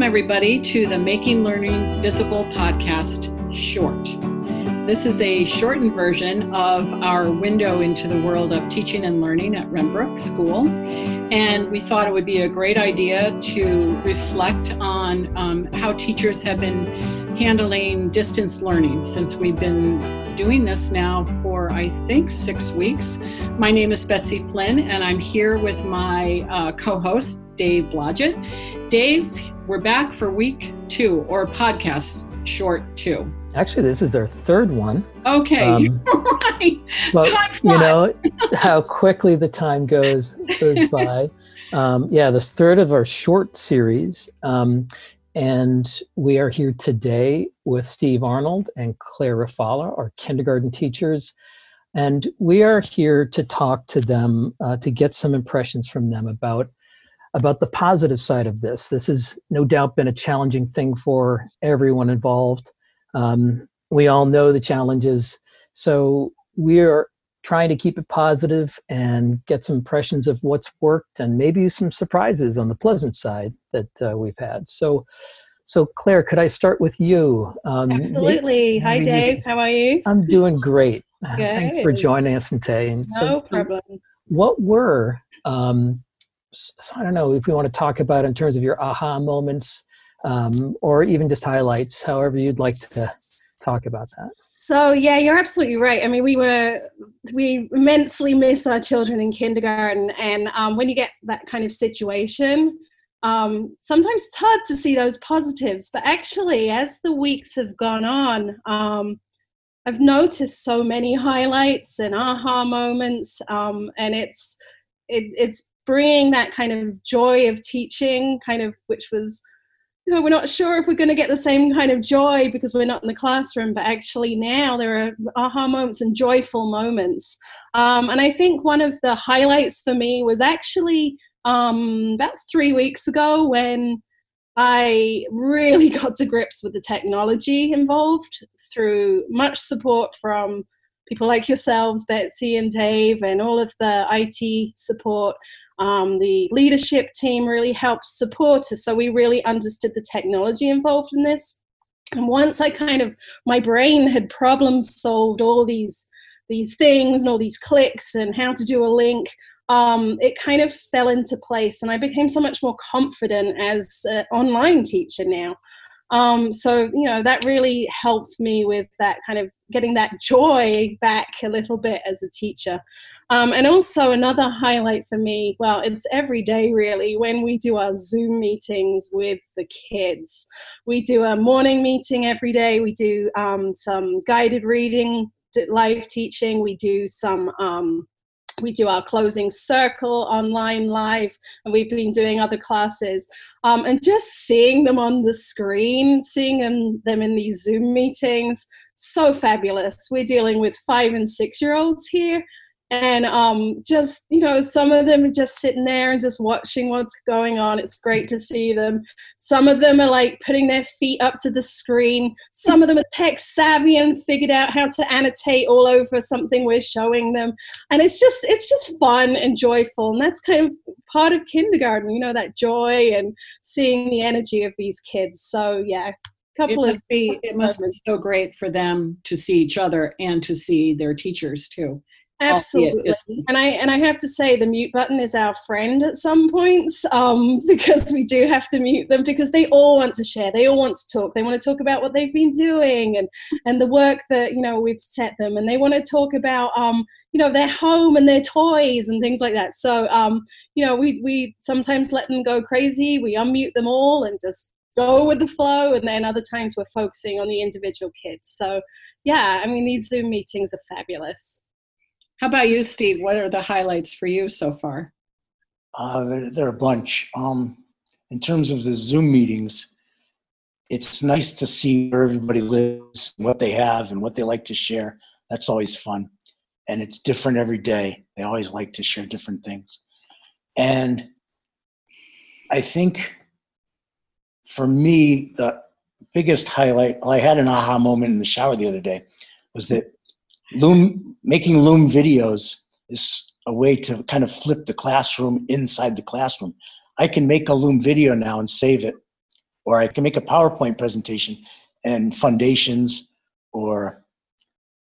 Welcome, everybody, to the Making Learning Visible podcast short. This is a shortened version of our window into the world of teaching and learning at Renbrook School. And we thought it would be a great idea to reflect on um, how teachers have been handling distance learning since we've been doing this now for, I think, six weeks. My name is Betsy Flynn, and I'm here with my uh, co host, Dave Blodgett. Dave, we're back for week two, or podcast short two. Actually, this is our third one. Okay, um, right. But you know how quickly the time goes goes by. Um, yeah, this third of our short series. Um, and we are here today with Steve Arnold and Claire Rafala, our kindergarten teachers. And we are here to talk to them, uh, to get some impressions from them about, about the positive side of this. This has no doubt been a challenging thing for everyone involved. Um, we all know the challenges. So we are trying to keep it positive and get some impressions of what's worked and maybe some surprises on the pleasant side that uh, we've had. So, so Claire, could I start with you? Um, Absolutely. Hi, Dave. How are you? I'm doing great. Good. Thanks for joining us today. And no so, problem. What were um, so I don't know if we want to talk about in terms of your aha moments, um, or even just highlights, however you'd like to talk about that. So yeah, you're absolutely right. I mean, we were we immensely miss our children in kindergarten, and um, when you get that kind of situation, um, sometimes it's hard to see those positives. But actually, as the weeks have gone on, um, I've noticed so many highlights and aha moments, um, and it's it, it's bringing that kind of joy of teaching, kind of which was we're not sure if we're going to get the same kind of joy because we're not in the classroom, but actually now there are aha moments and joyful moments. Um, and I think one of the highlights for me was actually um, about three weeks ago when I really got to grips with the technology involved through much support from people like yourselves, Betsy and Dave, and all of the IT support. Um, the leadership team really helped support us, so we really understood the technology involved in this. And once I kind of my brain had problem solved all these these things and all these clicks and how to do a link, um, it kind of fell into place, and I became so much more confident as an online teacher now. Um, so you know that really helped me with that kind of getting that joy back a little bit as a teacher. Um, and also another highlight for me, well, it's every day really when we do our Zoom meetings with the kids. We do a morning meeting every day. We do um, some guided reading, live teaching. We do some um, we do our closing circle online live and we've been doing other classes um, and just seeing them on the screen seeing them, them in these zoom meetings so fabulous. We're dealing with five and six year olds here and um, just you know some of them are just sitting there and just watching what's going on. It's great to see them. Some of them are like putting their feet up to the screen. Some of them are tech savvy and figured out how to annotate all over something we're showing them. And it's just it's just fun and joyful and that's kind of part of kindergarten you know that joy and seeing the energy of these kids. So yeah it must be it must be so great for them to see each other and to see their teachers too Absolutely. And I and I have to say the mute button is our friend at some points um, because we do have to mute them because they all want to share. They all want to talk. They want to talk about what they've been doing and and the work that you know we've set them and they want to talk about um, you know their home and their toys and things like that. So um, you know we we sometimes let them go crazy. We unmute them all and just go with the flow and then other times we're focusing on the individual kids. So yeah, I mean these Zoom meetings are fabulous. How about you, Steve? What are the highlights for you so far? Uh, there, there, are a bunch. Um, in terms of the Zoom meetings, it's nice to see where everybody lives, what they have, and what they like to share. That's always fun. And it's different every day. They always like to share different things. And I think for me, the biggest highlight, well, I had an aha moment in the shower the other day, was that Loom making Loom videos is a way to kind of flip the classroom inside the classroom. I can make a Loom video now and save it or I can make a PowerPoint presentation and Fundations or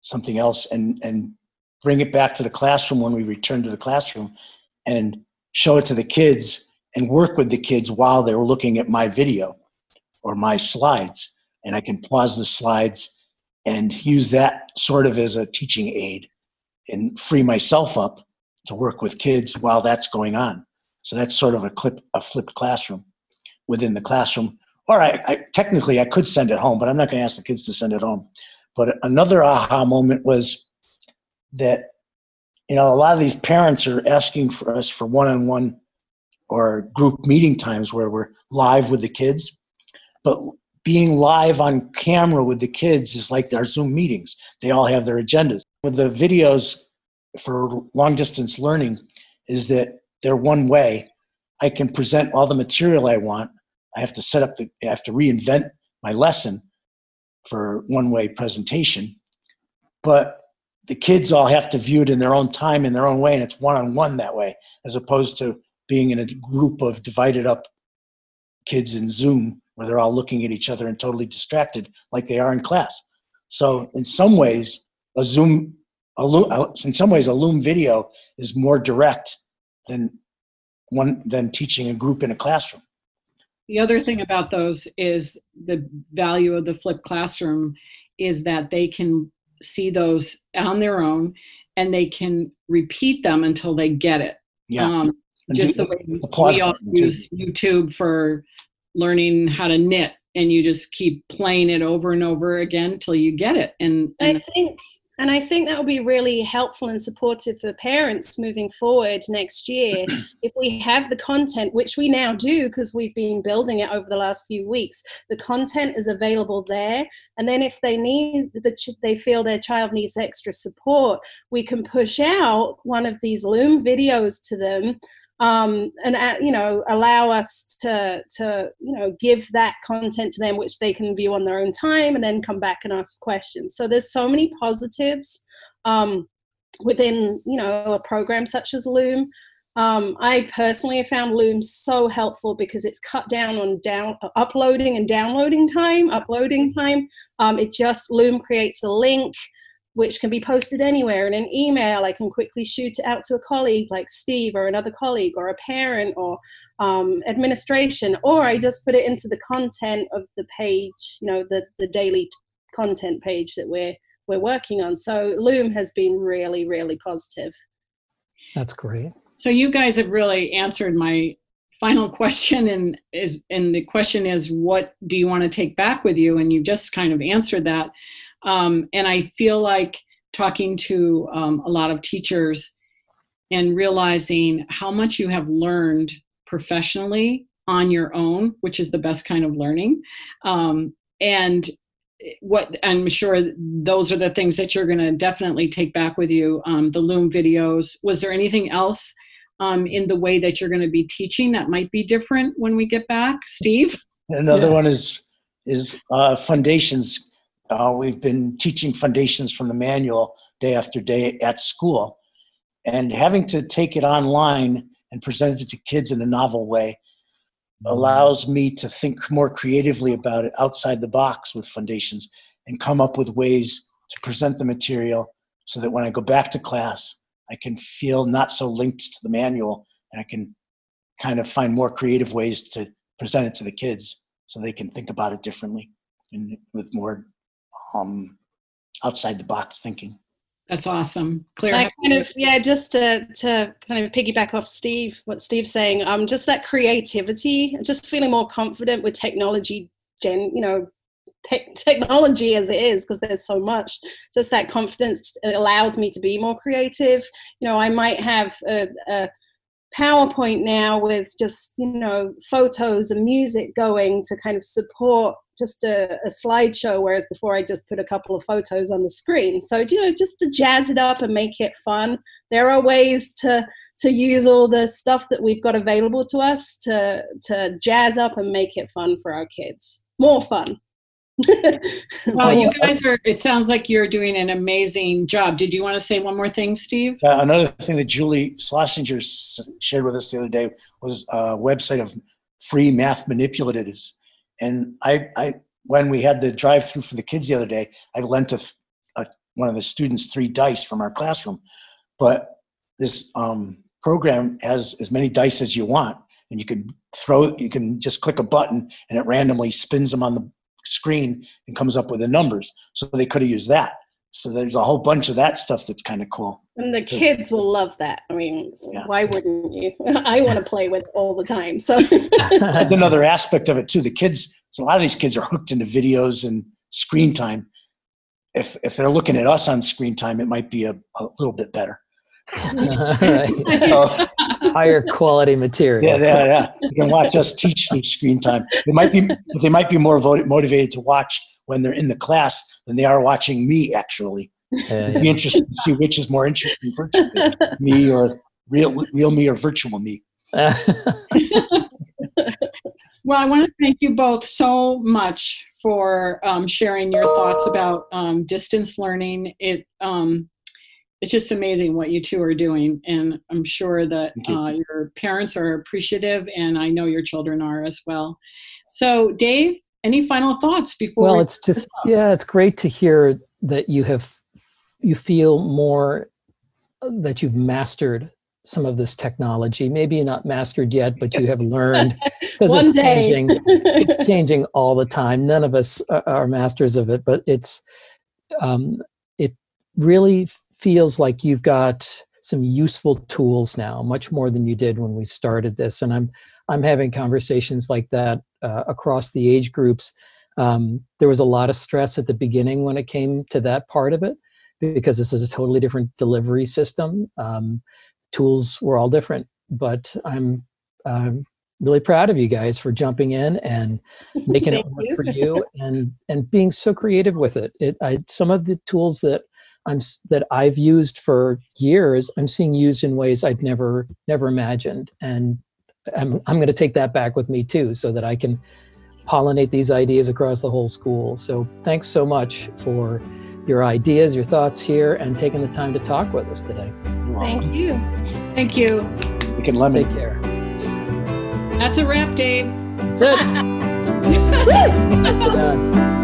something else and, and bring it back to the classroom when we return to the classroom and show it to the kids and work with the kids while they're looking at my video or my slides. And I can pause the slides and use that sort of as a teaching aid and free myself up to work with kids while that's going on. So that's sort of a clip, a flipped classroom within the classroom. Or I, I technically I could send it home, but I'm not going to ask the kids to send it home. But another aha moment was that you know a lot of these parents are asking for us for one-on-one or group meeting times where we're live with the kids, but being live on camera with the kids is like our Zoom meetings. They all have their agendas. With the videos for long distance learning, is that they're one way. I can present all the material I want. I have to set up the, I have to reinvent my lesson for one way presentation. But the kids all have to view it in their own time, in their own way, and it's one on one that way, as opposed to being in a group of divided up kids in Zoom where they're all looking at each other and totally distracted like they are in class. So in some ways, a Zoom, a Loom, in some ways, a Loom video is more direct than one than teaching a group in a classroom. The other thing about those is the value of the flipped classroom is that they can see those on their own and they can repeat them until they get it. Yeah. Um, And just do- the way the pause we all button, use YouTube for learning how to knit, and you just keep playing it over and over again till you get it. And, I think, and I think that will be really helpful and supportive for parents moving forward next year. if we have the content, which we now do because we've been building it over the last few weeks, the content is available there. And then if they need, the ch- they feel their child needs extra support, we can push out one of these Loom videos to them um, and uh, you know allow us to to you know give that content to them which they can view on their own time and then come back and ask questions. So there's so many positives um, within you know a program such as loom. Um, i personally have found loom so helpful because it's cut down on down uploading and downloading time uploading time. Um, it just loom creates a link which can be posted anywhere in an email. I can quickly shoot it out to a colleague like Steve or another colleague or a parent or um, administration, or I just put it into the content of the page, you know, the, the daily content page that we're we're working on. So Loom has been really, really positive. That's great. so you guys have really answered my final question and is and the question is what do you want to take back with you and you just kind of answered that um, and i feel like talking to um, a lot of teachers and realizing how much you have learned professionally on your own which is the best kind of learning um, and what i'm sure those are the things that you're going to definitely take back with you um, the loom videos was there anything else um, in the way that you're going to be teaching that might be different when we get back steve Another Yeah. one is is uh, Fundations. Uh, we've been teaching Fundations from the manual day after day at school, and having to take it online and present it to kids in a novel way allows me to think more creatively about it outside the box with Fundations and come up with ways to present the material so that when I go back to class, I can feel not so linked to the manual and I can kind of find more creative ways to present it to the kids so they can think about it differently and with more um, outside the box thinking. that's awesome claire I kind of yeah, just to to kind of piggyback off Steve, what Steve's saying, um, just that creativity, just feeling more confident with technology, gen, you know, tech technology as it is, because there's so much. Just that confidence allows me to be more creative. You know, I might have a, a PowerPoint now with just you know photos and music going to kind of support just a, a slideshow, whereas before I just put a couple of photos on the screen. So you know, just to jazz it up and make it fun. There are ways to to use all the stuff that we've got available to us to to jazz up and make it fun for our kids. More fun. Well you guys are it sounds like you're doing an amazing job did you want to say one more thing steve Uh, another thing that Julie Schlesinger s- shared with us the other day was a website of free math manipulatives. And I, I when we had the drive through for the kids the other day, I lent a, a, one of the students three dice from our classroom. But this um, program has as many dice as you want, and you can throw. You can just click a button, and it randomly spins them on the screen and comes up with the numbers. So they could have used that. So there's a whole bunch of that stuff that's kind of cool. And the kids will love that. I mean, Yeah. why wouldn't you? I want to play with all the time. So That's another aspect of it too. The kids, so a lot of these kids are hooked into videos and screen time. If if they're looking at us on screen time, it might be a, a little bit better. right. Higher quality material. yeah, yeah, yeah. You can watch us teach through screen time. They might be they might be more voted, motivated to watch when they're in the class than they are watching me. Actually, Yeah, It'd be interesting to see which is more interesting, virtually me or real real me or virtual me. Well, I want to thank you both so much for um, sharing your thoughts about um, distance learning. It um, it's just amazing what you two are doing, and I'm sure that you. uh, your parents are appreciative, and I know your children are as well. So, Dave, any final thoughts before? well we- it's just yeah it's great to hear that you have you feel more uh, that you've mastered some of this technology maybe not mastered yet but you have learned because it's changing it's changing all the time none of us are, are masters of it but it's um, it really feels like you've got some useful tools now much more than you did when we started this. And i'm i'm having conversations like that uh, across the age groups. Um, there was a lot of stress at the beginning when it came to that part of it because this is a totally different delivery system. Um, tools were all different but i'm um, really proud of you guys for jumping in and making it work you. for you and and being so creative with it. It I, some of the tools that i'm that i've used for years i'm seeing used in ways i'd never never imagined and i'm, I'm going to take that back with me too so that i can pollinate these ideas across the whole school so thanks so much for your ideas your thoughts here and taking the time to talk with us today Thank you. Thank you. We can lemon. take care That's a wrap, Dave. that's it Nicely done.